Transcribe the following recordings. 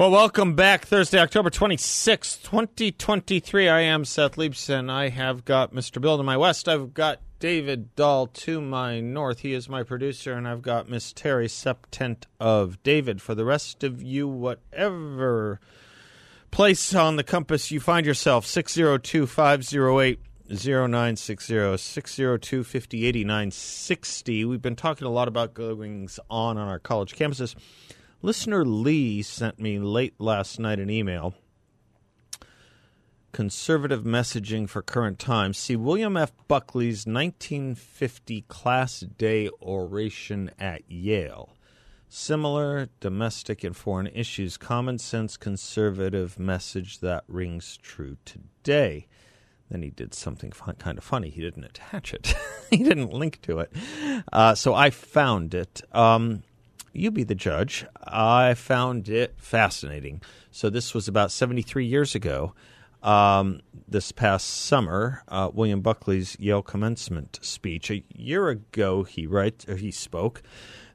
Well, welcome back. Thursday, October 26th, 2023. I am Seth Leibsohn. I have got Mr. Bill to my west. I've got David Doll to my north. He is my producer, and I've got Miss Terry Septent of David. For the rest of you, whatever place on the compass you find yourself, 602 508 0960 602 5080 960. We've been talking a lot about goings on on our college campuses. Listener Lee sent me late last night an email. Conservative messaging for current times. See William F. Buckley's 1950 Class Day oration at Yale. Similar domestic and foreign issues, common sense conservative message that rings true today. Then he did something fun, kind of funny. He didn't attach it, he didn't link to it. Uh, so I found it. Um, you be the judge. I found it fascinating. So this was about 73 years ago. Um, this past summer, uh, William Buckley's Yale commencement speech. A year ago, he write, he spoke.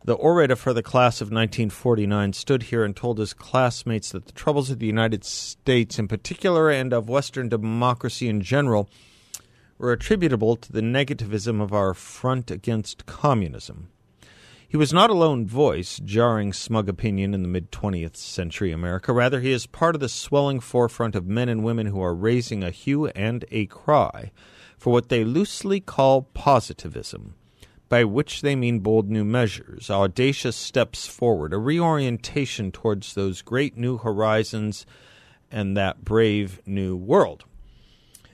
The orator for the class of 1949 stood here and told his classmates that the troubles of the United States, in particular, and of Western democracy in general, were attributable to the negativism of our front against communism. He was not a lone voice jarring smug opinion in the mid 20th century America. Rather, he is part of the swelling forefront of men and women who are raising a hue and a cry for what they loosely call positivism, by which they mean bold new measures, audacious steps forward, a reorientation towards those great new horizons and that brave new world.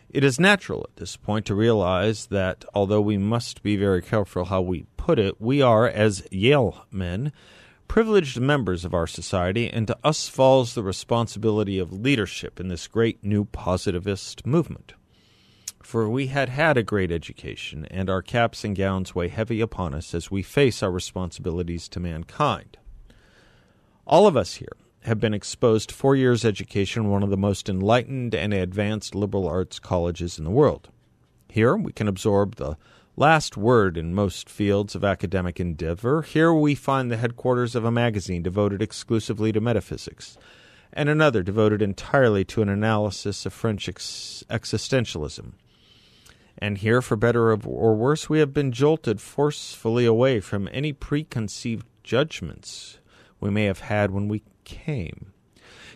It is natural at this point to realize that although we must be very careful how we put it, we are, as Yale men, privileged members of our society, and to us falls the responsibility of leadership in this great new positivist movement. For we had had a great education, and our caps and gowns weigh heavy upon us as we face our responsibilities to mankind. All of us here have been exposed to four years education in one of the most enlightened and advanced liberal arts colleges in the world. Here we can absorb the last word in most fields of academic endeavor. Here we find the headquarters of a magazine devoted exclusively to metaphysics, and another devoted entirely to an analysis of French ex- existentialism. And here, for better or worse, we have been jolted forcefully away from any preconceived judgments we may have had when we came.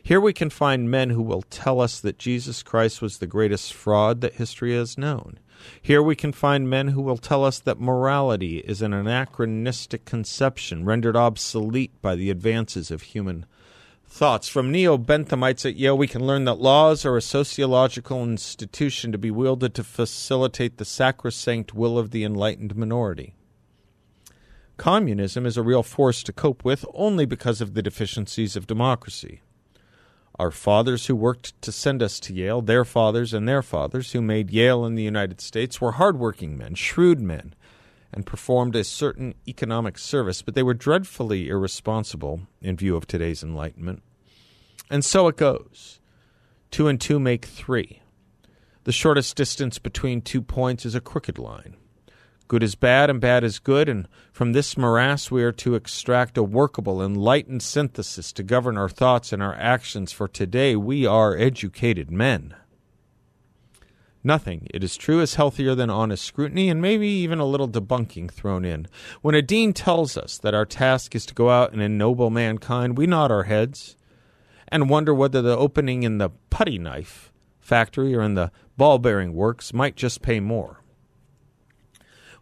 Here we can find men who will tell us that Jesus Christ was the greatest fraud that history has known. Here we can find men who will tell us that morality is an anachronistic conception rendered obsolete by the advances of human thoughts. From neo Benthamites at Yale, we can learn that laws are a sociological institution to be wielded to facilitate the sacrosanct will of the enlightened minority. Communism is a real force to cope with only because of the deficiencies of democracy. Our fathers who worked to send us to Yale, their fathers and their fathers who made Yale in the United States, were hardworking men, shrewd men, and performed a certain economic service, but they were dreadfully irresponsible in view of today's Enlightenment. And so it goes. Two and two make three. The shortest distance between two points is a crooked line. Good is bad and bad is good, and from this morass we are to extract a workable, enlightened synthesis to govern our thoughts and our actions, for today we are educated men. Nothing, it is true, is healthier than honest scrutiny and maybe even a little debunking thrown in. When a dean tells us that our task is to go out and ennoble mankind, we nod our heads and wonder whether the opening in the putty knife factory or in the ball bearing works might just pay more.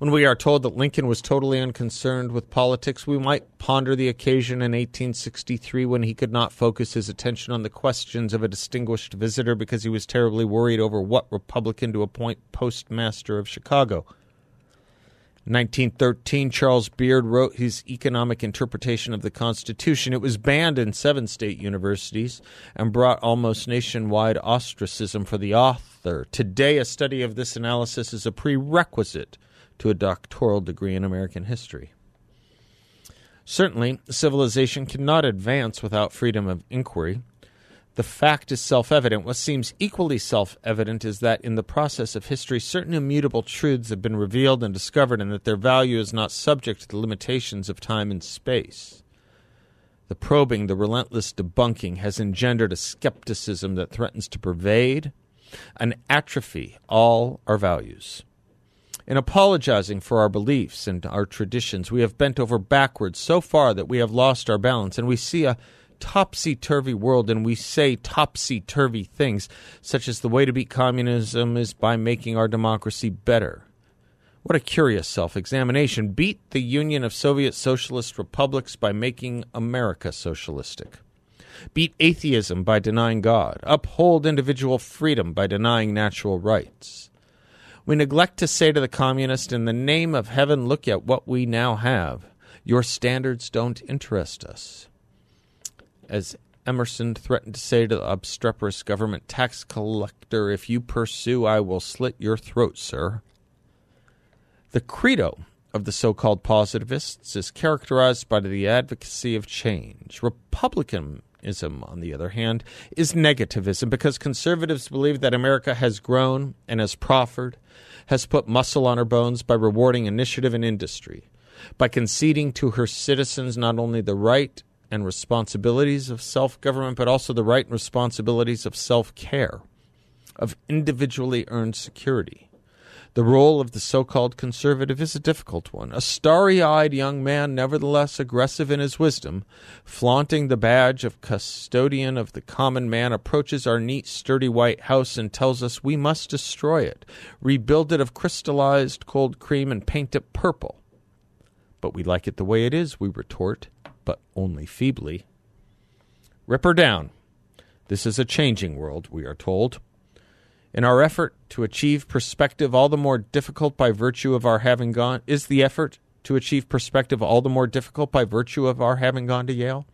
When we are told that Lincoln was totally unconcerned with politics, we might ponder the occasion in 1863 when he could not focus his attention on the questions of a distinguished visitor because he was terribly worried over what Republican to appoint postmaster of Chicago. 1913, Charles Beard wrote his economic interpretation of the Constitution. It was banned in seven state universities and brought almost nationwide ostracism for the author. Today, a study of this analysis is a prerequisite to a doctoral degree in American history. Certainly, civilization cannot advance without freedom of inquiry. The fact is self evident. What seems equally self evident is that in the process of history, certain immutable truths have been revealed and discovered, and that their value is not subject to the limitations of time and space. The probing, the relentless debunking has engendered a skepticism that threatens to pervade and atrophy all our values. In apologizing for our beliefs and our traditions, we have bent over backwards so far that we have lost our balance, and we see a topsy turvy world and we say topsy turvy things, such as the way to beat communism is by making our democracy better. What a curious self examination. Beat the Union of Soviet Socialist Republics by making America socialistic. Beat atheism by denying God. Uphold individual freedom by denying natural rights. We neglect to say to the communist, in the name of heaven, look at what we now have. Your standards don't interest us as Emerson threatened to say to the obstreperous government tax collector, If you pursue, I will slit your throat, sir. The credo of the so called positivists is characterized by the advocacy of change. Republicanism, on the other hand, is negativism because conservatives believe that America has grown and has proffered, has put muscle on her bones by rewarding initiative and industry, by conceding to her citizens not only the right and responsibilities of self government, but also the right and responsibilities of self care, of individually earned security. The role of the so called conservative is a difficult one. A starry eyed young man, nevertheless aggressive in his wisdom, flaunting the badge of custodian of the common man, approaches our neat, sturdy white house and tells us we must destroy it, rebuild it of crystallized cold cream, and paint it purple. But we like it the way it is, we retort but only feebly. Rip her down. This is a changing world, we are told. In our effort to achieve perspective all the more difficult by virtue of our having gone is the effort to achieve perspective all the more difficult by virtue of our having gone to Yale?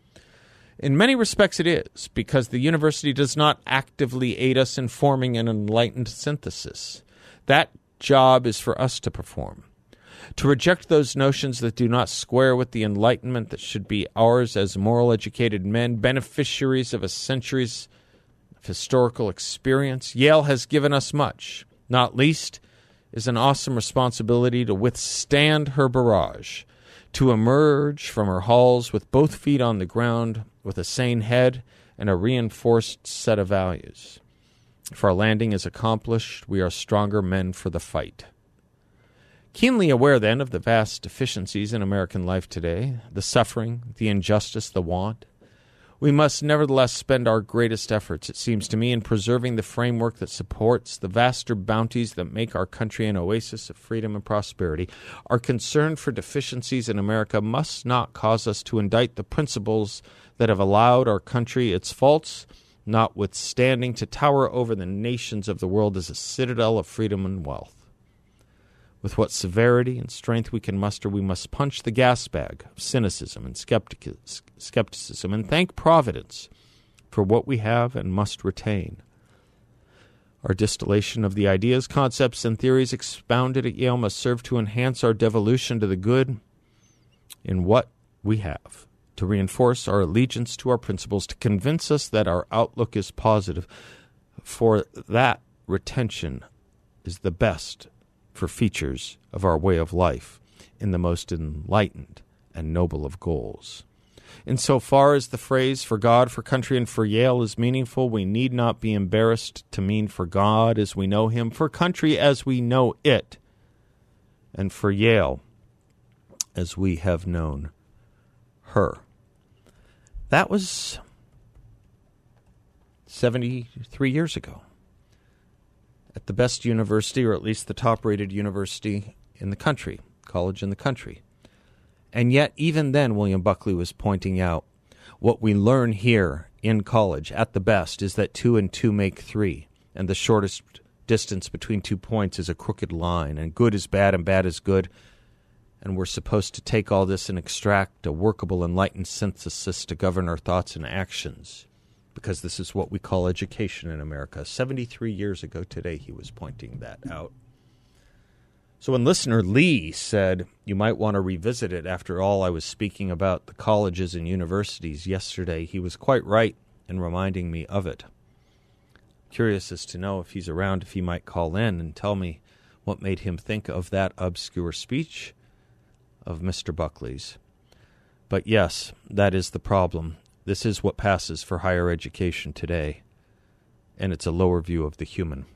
In many respects, it is, because the university does not actively aid us in forming an enlightened synthesis. That job is for us to perform to reject those notions that do not square with the enlightenment that should be ours as moral educated men, beneficiaries of a centuries of historical experience. Yale has given us much, not least is an awesome responsibility to withstand her barrage, to emerge from her halls with both feet on the ground, with a sane head and a reinforced set of values. If our landing is accomplished, we are stronger men for the fight. Keenly aware, then, of the vast deficiencies in American life today, the suffering, the injustice, the want, we must nevertheless spend our greatest efforts, it seems to me, in preserving the framework that supports the vaster bounties that make our country an oasis of freedom and prosperity. Our concern for deficiencies in America must not cause us to indict the principles that have allowed our country its faults, notwithstanding, to tower over the nations of the world as a citadel of freedom and wealth. With what severity and strength we can muster, we must punch the gas bag of cynicism and skepticism and thank Providence for what we have and must retain. Our distillation of the ideas, concepts, and theories expounded at Yale must serve to enhance our devolution to the good in what we have, to reinforce our allegiance to our principles, to convince us that our outlook is positive, for that retention is the best for features of our way of life in the most enlightened and noble of goals. In so far as the phrase for God, for country, and for Yale is meaningful, we need not be embarrassed to mean for God as we know Him, for country as we know it, and for Yale as we have known her. That was 73 years ago at the best university, or at least the top rated university in the country, college in the country. And yet, even then, William Buckley was pointing out what we learn here in college at the best is that two and two make three, and the shortest distance between two points is a crooked line, and good is bad and bad is good. and we're supposed to take all this and extract a workable, enlightened synthesis to govern our thoughts and actions. Because this is what we call education in America. 73 years ago today, he was pointing that out. So when listener Lee said, You might want to revisit it, after all, I was speaking about the colleges and universities yesterday, he was quite right in reminding me of it. Curious as to know if he's around, if he might call in and tell me what made him think of that obscure speech of Mr. Buckley's. But yes, that is the problem. This is what passes for higher education today, and it's a lower view of the human.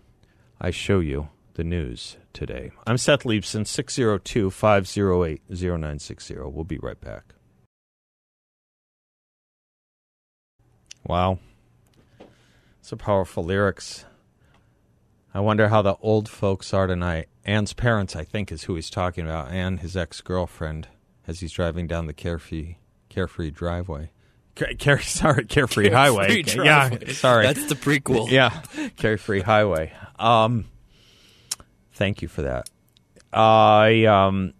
I show you the news today. I'm Seth Leibsohn, 602 508 0960. We'll be right back. Wow. Some powerful lyrics. I wonder how the old folks are tonight. Anne's parents, I think, is who he's talking about. Anne, his ex girlfriend, as he's driving down the carefree, carefree driveway. Care, sorry, carefree, highway. Driveway. Yeah, sorry. That's the prequel. Yeah, carefree highway. Um, thank you for that. I um,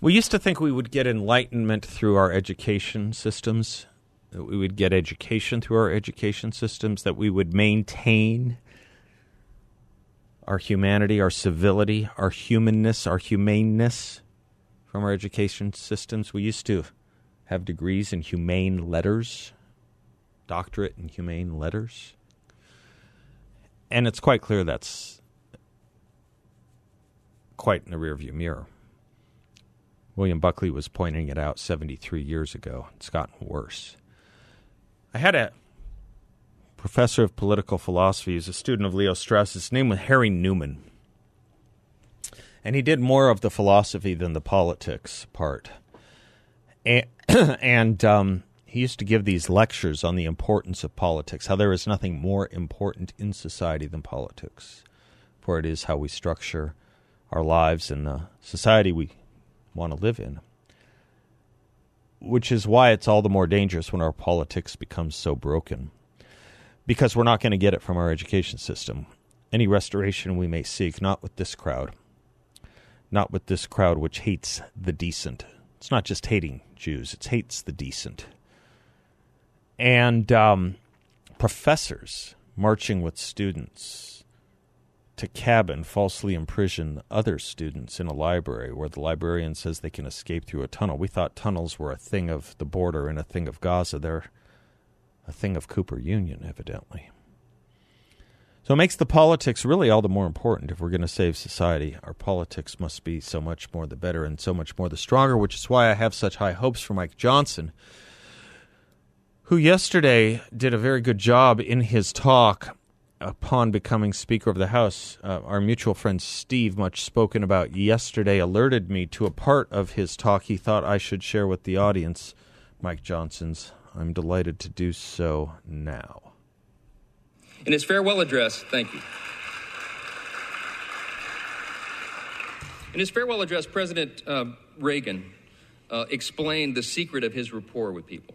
we used to think we would get enlightenment through our education systems that we would get education through our education systems, that we would maintain our humanity, our civility, our humanness, our humaneness from our education systems. We used to have degrees in humane letters, doctorate in humane letters. And it's quite clear that's quite in the rearview mirror. William Buckley was pointing it out 73 years ago. It's gotten worse. I had a professor of political philosophy who's a student of Leo Strauss. His name was Harry Neumann. And he did more of the philosophy than the politics part. And, and um, he used to give these lectures on the importance of politics, how there is nothing more important in society than politics, for it is how we structure our lives and the society we want to live in which is why it's all the more dangerous when our politics becomes so broken. Because we're not going to get it from our education system. Any restoration we may seek, not with this crowd. Not with this crowd which hates the decent. It's not just hating Jews, it hates the decent. And um, professors marching with students to cabin, falsely imprison other students in a library where the librarian says they can escape through a tunnel. We thought tunnels were a thing of the border and a thing of Gaza. They're a thing of Cooper Union, evidently. So it makes the politics really all the more important if we're going to save society. Our politics must be so much more the better and so much more the stronger, which is why I have such high hopes for Mike Johnson, who yesterday did a very good job in his talk upon becoming Speaker of the House, uh, our mutual friend Steve, much spoken about yesterday, alerted me to a part of his talk he thought I should share with the audience. Mike Johnson's. I'm delighted to do so now. In his farewell address, thank you. In his farewell address, President uh, Reagan uh, explained the secret of his rapport with people.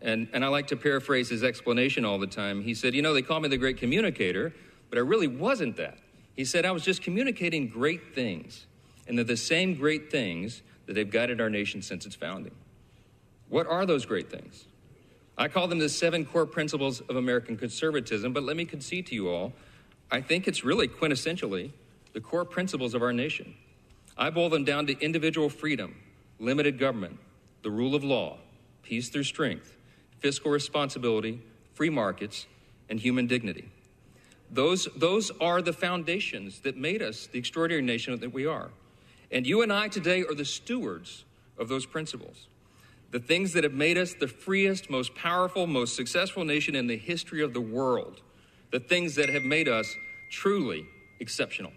And, and I like to paraphrase his explanation all the time. He said, You know, they call me the great communicator, but I really wasn't that. He said, I was just communicating great things. And they're the same great things that have guided our nation since its founding. What are those great things? I call them the seven core principles of American conservatism, but let me concede to you all, I think it's really quintessentially the core principles of our nation. I boil them down to individual freedom, limited government, the rule of law, peace through strength, fiscal responsibility, free markets, and human dignity. Those, those are the foundations that made us the extraordinary nation that we are. And you and I today are the stewards of those principles. The things that have made us the freest, most powerful, most successful nation in the history of the world. The things that have made us truly exceptional.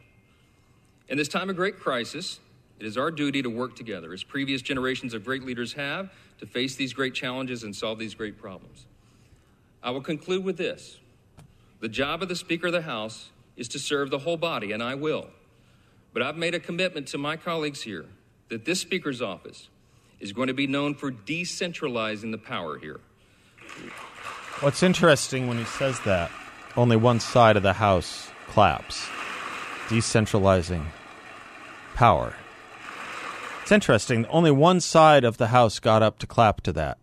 In this time of great crisis, it is our duty to work together, as previous generations of great leaders have, to face these great challenges and solve these great problems. I will conclude with this the job of the Speaker of the House is to serve the whole body, and I will. But I've made a commitment to my colleagues here that this Speaker's office is going to be known for decentralizing the power here. What's interesting when he says that, only one side of the House claps. Decentralizing power. It's interesting. Only one side of the House got up to clap to that.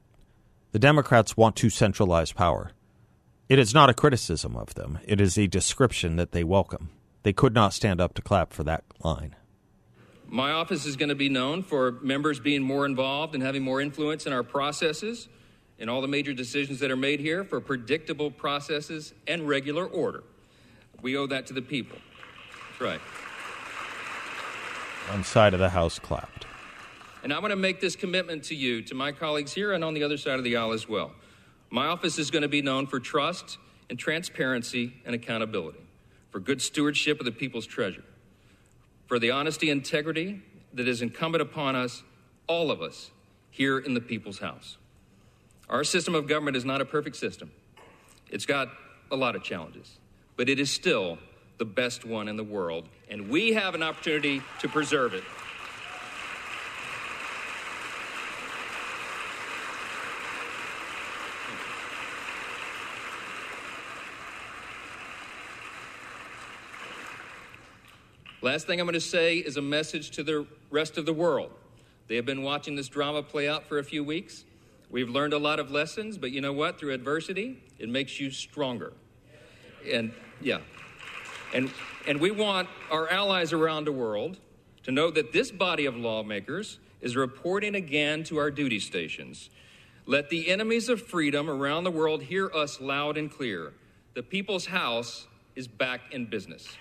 The Democrats want to centralize power. It is not a criticism of them, it is a description that they welcome. They could not stand up to clap for that line. My office is going to be known for members being more involved and having more influence in our processes, in all the major decisions that are made here, for predictable processes and regular order. We owe that to the people. That's right. One side of the House clapped. And I want to make this commitment to you, to my colleagues here and on the other side of the aisle as well. My office is going to be known for trust and transparency and accountability, for good stewardship of the people's treasure, for the honesty and integrity that is incumbent upon us, all of us, here in the people's house. Our system of government is not a perfect system. It's got a lot of challenges, but it is still the best one in the world, and we have an opportunity to preserve it. Last thing I'm going to say is a message to the rest of the world. They have been watching this drama play out for a few weeks. We've learned a lot of lessons, but you know what? Through adversity, it makes you stronger. And yeah. And and we want our allies around the world to know that this body of lawmakers is reporting again to our duty stations. Let the enemies of freedom around the world hear us loud and clear. The people's house is back in business.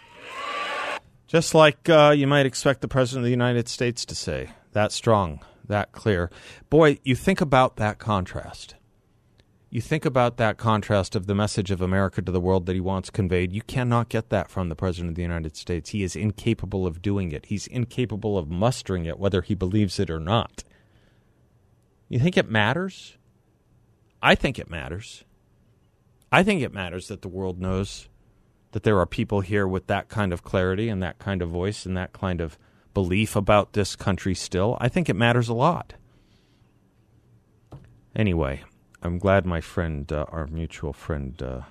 Just like uh, you might expect the President of the United States to say, that strong, that clear. Boy, you think about that contrast. You think about that contrast of the message of America to the world that he wants conveyed. You cannot get that from the President of the United States. He is incapable of doing it. He's incapable of mustering it, whether he believes it or not. You think it matters? I think it matters. I think it matters that the world knows that there are people here with that kind of clarity and that kind of voice and that kind of belief about this country still. I think it matters a lot. Anyway, I'm glad my friend, uh, our mutual friend, uh,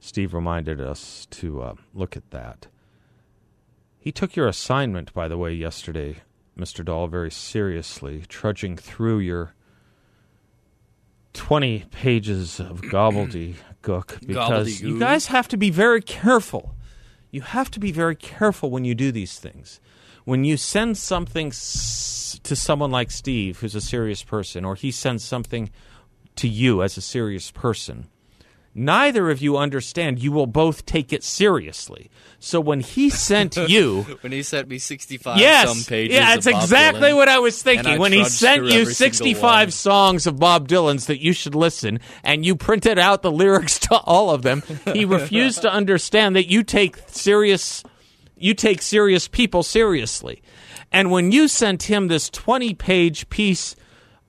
Steve, reminded us to uh, look at that. He took your assignment, by the way, yesterday, Mr. Doll, very seriously, trudging through your 20 pages of gobbledygook because you guys have to be very careful. You have to be very careful when you do these things. When you send something s- to someone like Steve, who's a serious person, or he sends something to you as a serious person, neither of you understand you will both take it seriously. So when he sent you when he sent me 65 yes, some pages yeah, that's exactly Dylan, what I was thinking. I when he sent you 65 songs of Bob Dylan's that you should listen, and you printed out the lyrics to all of them, he refused to understand that you take serious, you take serious people seriously. And when you sent him this 20 page piece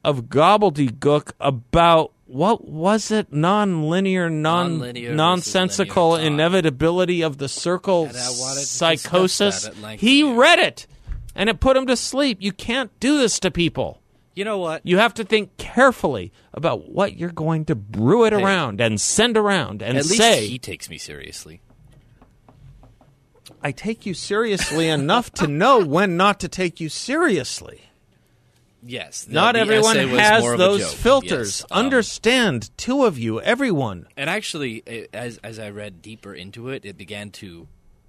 of gobbledygook about what was it? Non-linear, non Non-linear versus nonsensical linear inevitability of the circle And I wanted to discuss psychosis. that at length He read it, and it put him to sleep. You can't do this to people. You know what? You have to think carefully about what you're going to brew it Hey. around and send around and At least say. he takes me seriously. I take you seriously enough to know when not to take you seriously. Yes. Not everyone has more those filters. Yes, um, Understand, two of you, everyone. And actually, it, as as I read deeper into it, it began to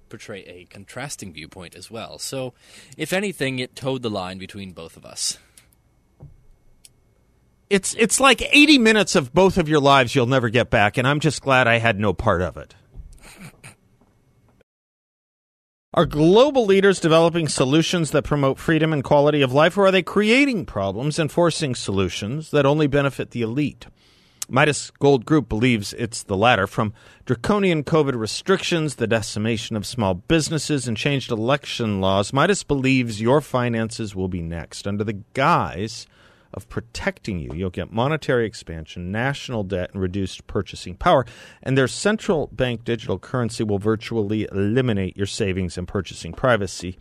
portray a contrasting viewpoint as well. So, if anything, it towed the line between both of us. It's it's like 80 minutes of both of your lives you'll never get back, and I'm just glad I had no part of it. Are global leaders developing solutions that promote freedom and quality of life, or are they creating problems and forcing solutions that only benefit the elite? Midas Gold Group believes it's the latter. From draconian COVID restrictions, the decimation of small businesses, and changed election laws, Midas believes your finances will be next. Under the guise of protecting you, you'll get monetary expansion, national debt, and reduced purchasing power. And their central bank digital currency will virtually eliminate your savings and purchasing privacy.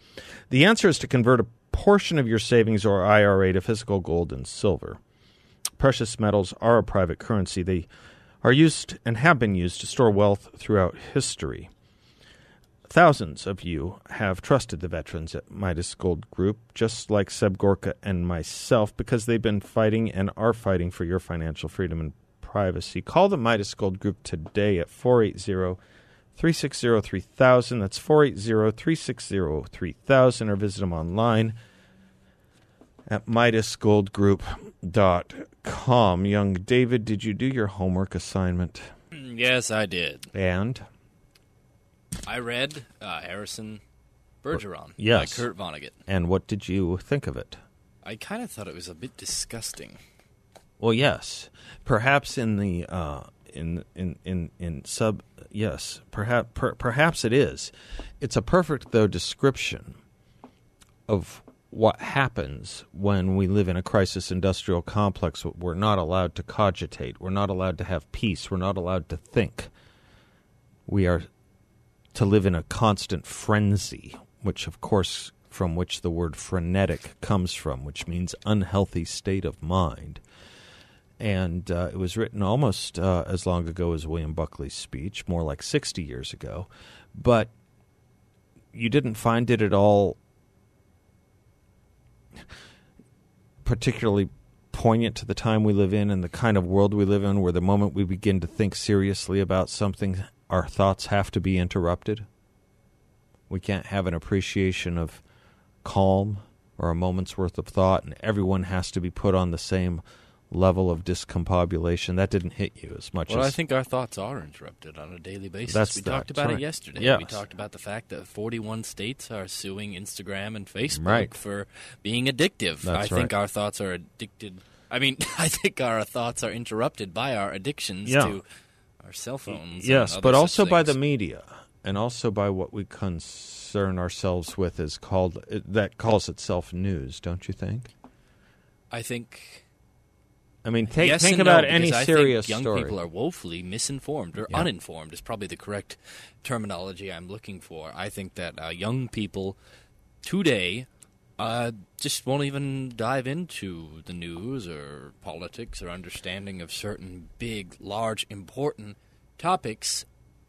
The answer is to convert a portion of your savings or IRA to physical gold and silver. Precious metals are a private currency. They are used and have been used to store wealth throughout history. Thousands of you have trusted the veterans at Midas Gold Group, just like Seb Gorka and myself, because they've been fighting and are fighting for your financial freedom and privacy. Call the Midas Gold Group today at 480 360 3000. That's 480 360 3000, or visit them online at MidasGoldGroup.com. Young David, did you do your homework assignment? Yes, I did. And? I read uh, Harrison Bergeron Yes. by Kurt Vonnegut. And what did you think of it? I kind of thought it was a bit disgusting. Well, yes, perhaps in the uh, in in in in sub yes, perhaps per, perhaps it is. It's a perfect though description of what happens when we live in a crisis industrial complex. We're not allowed to cogitate. We're not allowed to have peace. We're not allowed to think. We are to live in a constant frenzy, which of course from which the word frenetic comes from, which means unhealthy state of mind and uh, it was written almost uh, as long ago as William Buckley's speech, more like 60 years ago. But you didn't find it at all particularly poignant to the time we live in and the kind of world we live in, where the moment we begin to think seriously about something, our thoughts have to be interrupted. We can't have an appreciation of calm or a moment's worth of thought, and everyone has to be put on the same level of discombobulation. That didn't hit you as much Well, as I think our thoughts are interrupted on a daily basis. We talked about right. it yesterday. Yes. We talked about the fact that 41 states are suing Instagram and Facebook Right. for being addictive. That's I think our thoughts are addicted. I mean, I think our thoughts are interrupted by our addictions Yeah. to our cell phones. yes, but also by the media, and also by what we concern ourselves with is called that calls itself news. Don't you think? I think I mean, take, yes think about no, any I serious think young story. people are woefully misinformed or Yeah. uninformed is probably the correct terminology I'm looking for. I think that uh, young people today uh, just won't even dive into the news or politics or understanding of certain big, large, important topics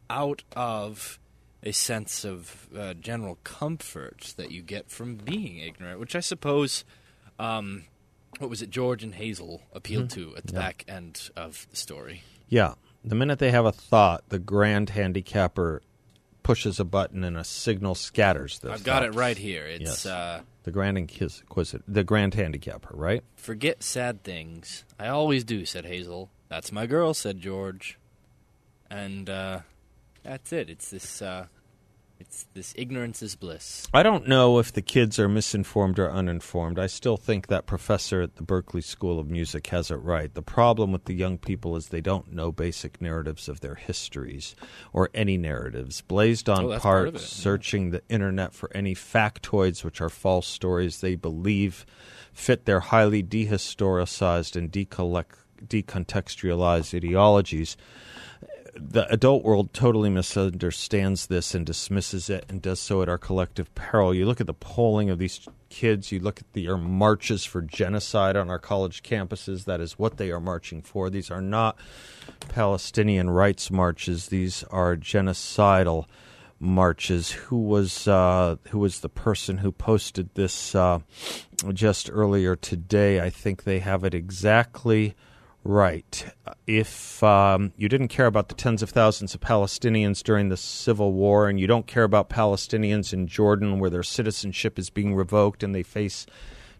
out of a sense of uh, general comfort that you get from being ignorant, which I suppose um, what was it George and Hazel appealed to at the back end of the story. Yeah. The minute they have a thought, the grand handicapper pushes a button and a signal scatters the I've got it right here. It's Yes. uh, The grand inquisitor, the grand handicapper, right? forget sad things. I always do, said Hazel. That's my girl, said George. And uh, that's it. It's this uh, it's this ignorance is bliss. I don't know if the kids are misinformed or uninformed. I still think that professor at the Berkeley School of Music has it right. The problem with the young people is they don't know basic narratives of their histories or any narratives. Blazed on Oh, part of parts, yeah. searching the internet for any factoids which are false stories they believe fit their highly dehistoricized and decollect- decontextualized ideologies the adult world totally misunderstands this and dismisses it and does so at our collective peril. You look at the polling of these kids, you look at the marches for genocide on our college campuses. That is what they are marching for. These are not Palestinian rights marches, these are genocidal marches. Who was uh, who was the person who posted this uh, just earlier today? I think they have it exactly right. If um, you didn't care about the tens of thousands of Palestinians during the civil war, and you don't care about Palestinians in Jordan, where their citizenship is being revoked and they face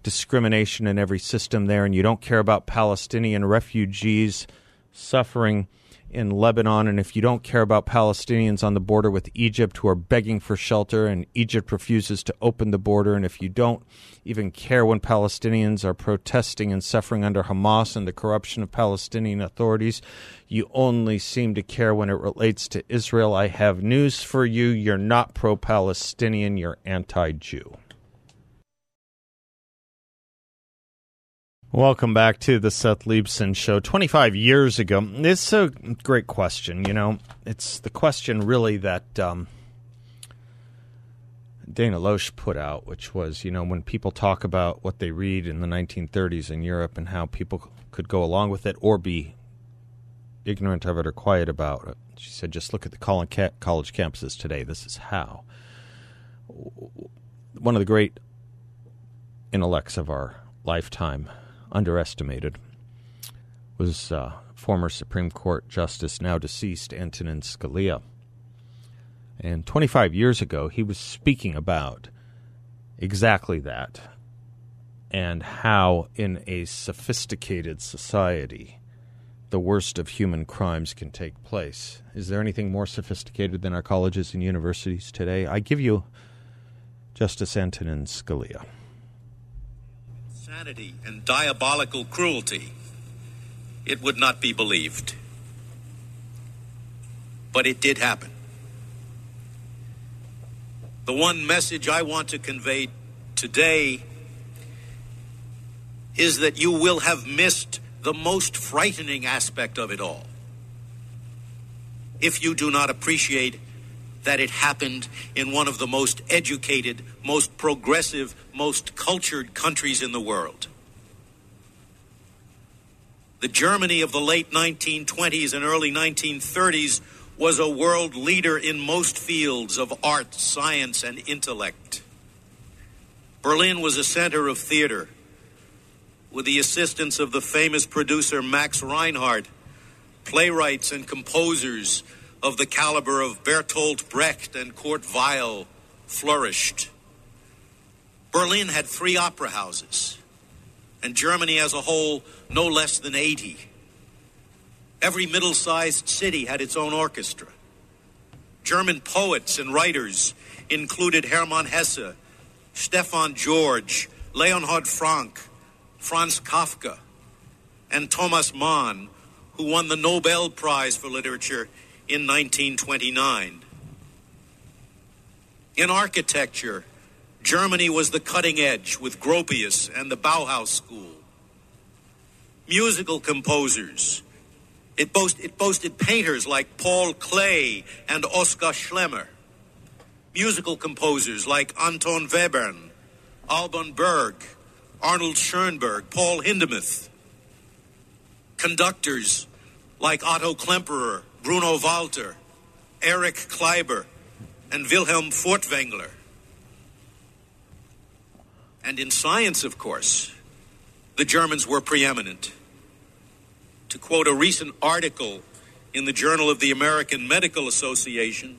discrimination in every system there, and you don't care about Palestinian refugees suffering in Lebanon, and if you don't care about Palestinians on the border with Egypt who are begging for shelter, and Egypt refuses to open the border, and if you don't even care when Palestinians are protesting and suffering under Hamas and the corruption of Palestinian authorities, you only seem to care when it relates to Israel. I have news for you. You're not pro Palestinian, you're anti Jew. Welcome back to the Seth Leibsohn Show. 25 years ago, it's a great question. You know, it's the question really that um, Dana Loesch put out, which was, you know, when people talk about what they read in the 1930s in Europe and how people could go along with it or be ignorant of it or quiet about it. She said, just look at the college campuses today. This is how. One of the great intellects of our lifetime, underestimated, was uh, former Supreme Court Justice, now deceased, Antonin Scalia. And 25 years ago, he was speaking about exactly that and how, in a sophisticated society, the worst of human crimes can take place. Is there anything more sophisticated than our colleges and universities today? I give you Justice Antonin Scalia. And diabolical cruelty, it would not be believed. But it did happen. The one message I want to convey today is that you will have missed the most frightening aspect of it all if you do not appreciate that it happened in one of the most educated, most progressive, most cultured countries in the world. The Germany of the late 1920s and early 1930s was a world leader in most fields of art, science, and intellect. Berlin was a center of theater. With the assistance of the famous producer Max Reinhardt, playwrights and composers of the caliber of Bertolt Brecht and Kurt Weill flourished. Berlin had three opera houses, and Germany as a whole, no less than 80. Every middle sized city had its own orchestra. German poets and writers included Hermann Hesse, Stefan George, Leonhard Frank, Franz Kafka, and Thomas Mann, who won the Nobel Prize for Literature in 1929. In architecture, Germany was the cutting edge with Gropius and the Bauhaus School. Musical composers, it, boast, it boasted painters like Paul Klee and Oskar Schlemmer. Musical composers like Anton Webern, Alban Berg, Arnold Schoenberg, Paul Hindemith. Conductors like Otto Klemperer, Bruno Walter, Erich Kleiber, and Wilhelm Furtwängler. And in science, of course, the Germans were preeminent. To quote a recent article in the Journal of the American Medical Association,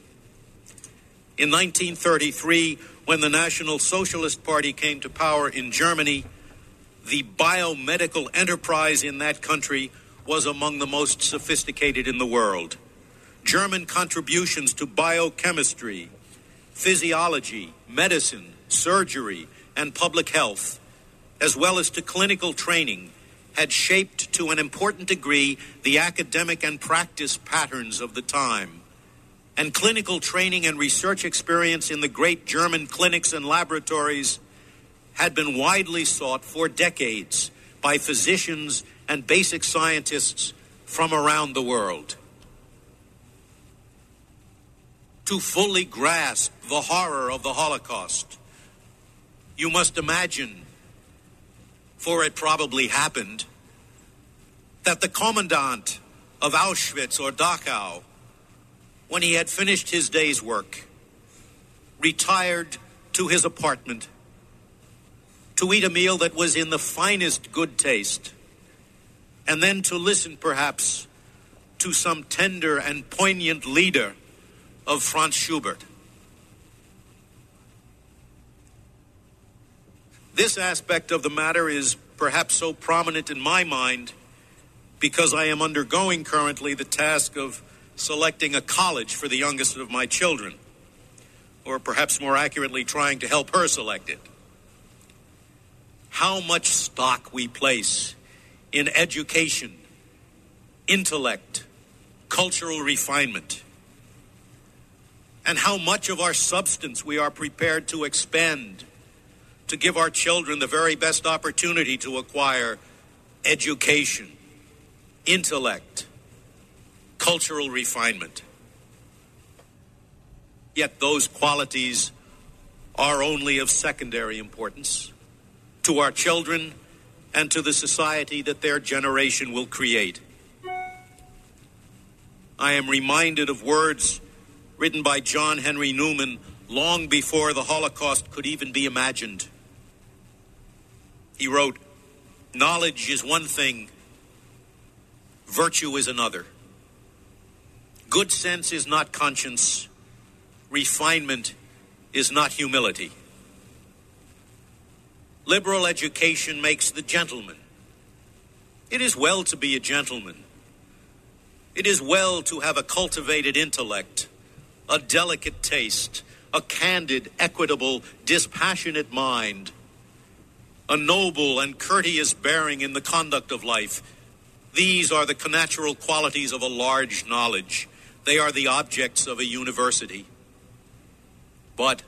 in 1933, when the National Socialist Party came to power in Germany, the biomedical enterprise in that country was among the most sophisticated in the world. German contributions to biochemistry, physiology, medicine, surgery, and public health, as well as to clinical training, had shaped to an important degree the academic and practice patterns of the time. And clinical training and research experience in the great German clinics and laboratories had been widely sought for decades by physicians and basic scientists from around the world. To fully grasp the horror of the Holocaust, you must imagine, for it probably happened, that the commandant of Auschwitz or Dachau, when he had finished his day's work, retired to his apartment to eat a meal that was in the finest good taste, and then to listen perhaps to some tender and poignant lieder of Franz Schubert. This aspect of the matter is perhaps so prominent in my mind because I am undergoing currently the task of selecting a college for the youngest of my children, or perhaps more accurately, trying to help her select it how much stock we place in education, intellect, cultural refinement, and how much of our substance we are prepared to expend to give our children the very best opportunity to acquire education, intellect, cultural refinement. Yet those qualities are only of secondary importance to our children, and to the society that their generation will create. I am reminded of words written by John Henry Newman long before the Holocaust could even be imagined. He wrote, Knowledge is one thing, virtue is another. Good sense is not conscience, refinement is not humility. Liberal education makes the gentleman. It is well to be a gentleman. It is well to have a cultivated intellect, a delicate taste, a candid, equitable, dispassionate mind, a noble and courteous bearing in the conduct of life. These are the connatural qualities of a large knowledge. They are the objects of a university. But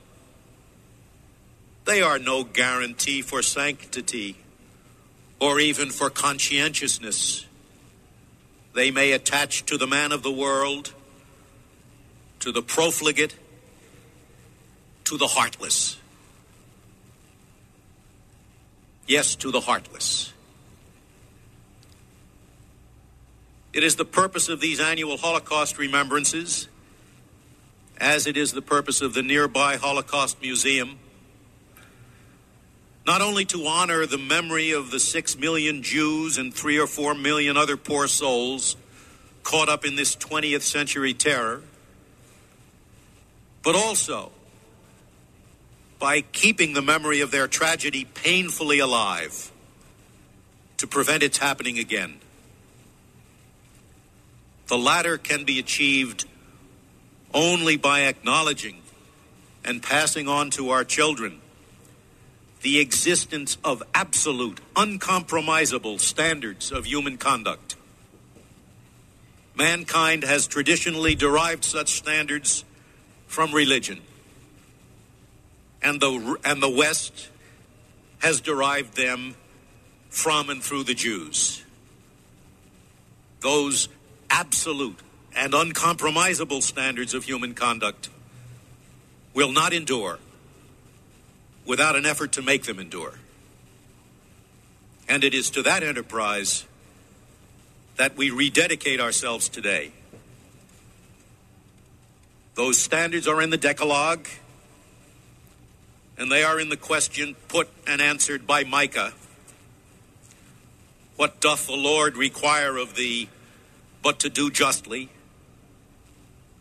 they are no guarantee for sanctity or even for conscientiousness. They may attach to the man of the world, to the profligate, to the heartless. Yes, to the heartless. It is the purpose of these annual Holocaust remembrances, as it is the purpose of the nearby Holocaust Museum, not only to honor the memory of the six million Jews and three or four million other poor souls caught up in this 20th century terror, but also by keeping the memory of their tragedy painfully alive to prevent its happening again. The latter can be achieved only by acknowledging and passing on to our children the existence of absolute, uncompromisable standards of human conduct. Mankind has traditionally derived such standards from religion. And the, and the West has derived them from and through the Jews. Those absolute and uncompromisable standards of human conduct will not endure without an effort to make them endure. And it is to that enterprise that we rededicate ourselves today. Those standards are in the Decalogue, and they are in the question put and answered by Micah What doth the Lord require of thee but to do justly,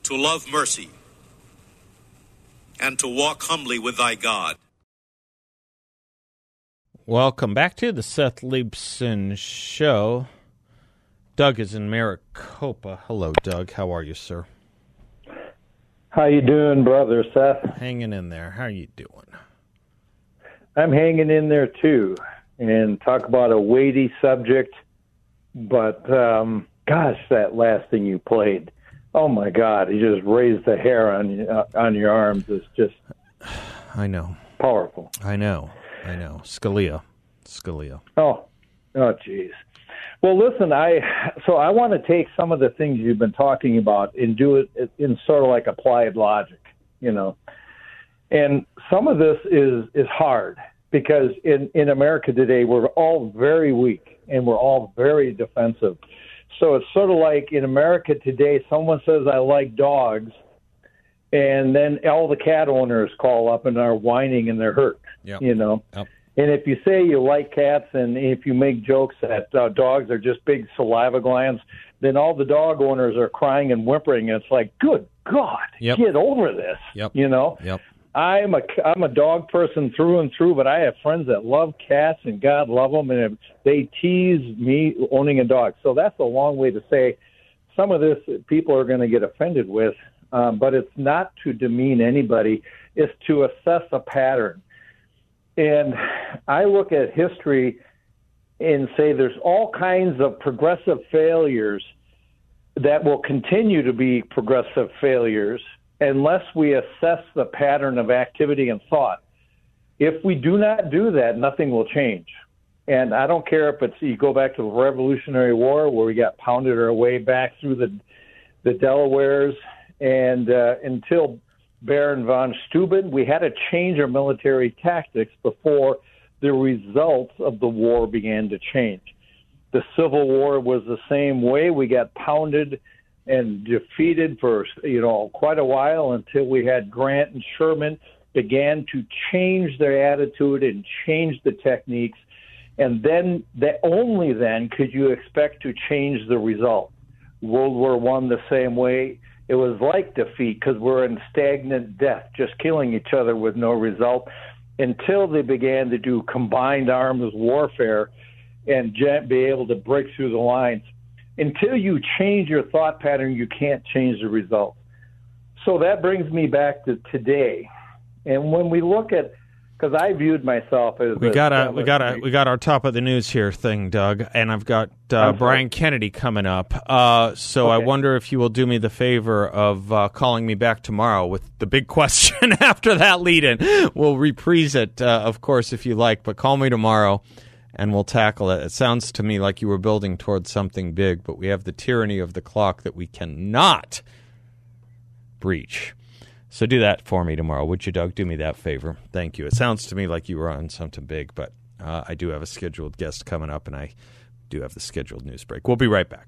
to love mercy, and to walk humbly with thy God? Welcome back to the Seth Leibsohn Show. Doug is in Maricopa. Hello, Doug. How are you, sir? How you doing, brother Seth? Hanging in there. How you doing? I'm hanging in there too, and talk about a weighty subject. But um, gosh, that last thing you played, oh my God, you just raised the hair on uh, on your arms. It's just, I know, powerful. I know. I know. Scalia. Scalia. Oh, oh, jeez. Well, listen, I so I want to take some of the things you've been talking about and do it in sort of like applied logic, you know. And some of this is is hard because in in America today we're all very weak and we're all very defensive. So it's sort of like in America today, someone says I like dogs, and then all the cat owners call up and are whining and they're hurt. Yep. You know. Yep. And if you say you like cats and if you make jokes that uh, dogs are just big saliva glands, then all the dog owners are crying and whimpering. And it's like, good God, Yep. get over this. Yep. You know. Yep. I'm a I'm a dog person through and through, but I have friends that love cats and God love them, and they tease me owning a dog. So that's a long way to say some of this people are going to get offended with, um, but it's not to demean anybody. It's to assess a pattern. And I look at history and say there's all kinds of progressive failures that will continue to be progressive failures unless we assess the pattern of activity and thought. If we do not do that, nothing will change. And I don't care if it's you go back to the Revolutionary War where we got pounded our way back through the the Delawares and uh, until Baron von Steuben, we had to change our military tactics before the results of the war began to change. The Civil War was the same way. We got pounded and defeated for you know quite a while until we had Grant and Sherman began to change their attitude and change the techniques, and then that only then could you expect to change the result. World War One the same way. It was like defeat because we're in stagnant death, just killing each other with no result until they began to do combined arms warfare and be able to break through the lines. Until you change your thought pattern, you can't change the result. So that brings me back to today. And when we look at because I viewed myself as we got a we got a we got our top of the news here thing, Doug, and I've got uh, Brian Kennedy coming up. Uh, so okay. I wonder if you will do me the favor of uh, calling me back tomorrow with the big question after that lead-in. We'll reprise it, uh, of course, if you like, but call me tomorrow and we'll tackle it. It sounds to me like you were building towards something big, but we have the tyranny of the clock that we cannot breach. So do that for me tomorrow, would you, Doug? Do me that favor. Thank you. It sounds to me like you were on something big, but uh, I do have a scheduled guest coming up, and I do have the scheduled news break. We'll be right back.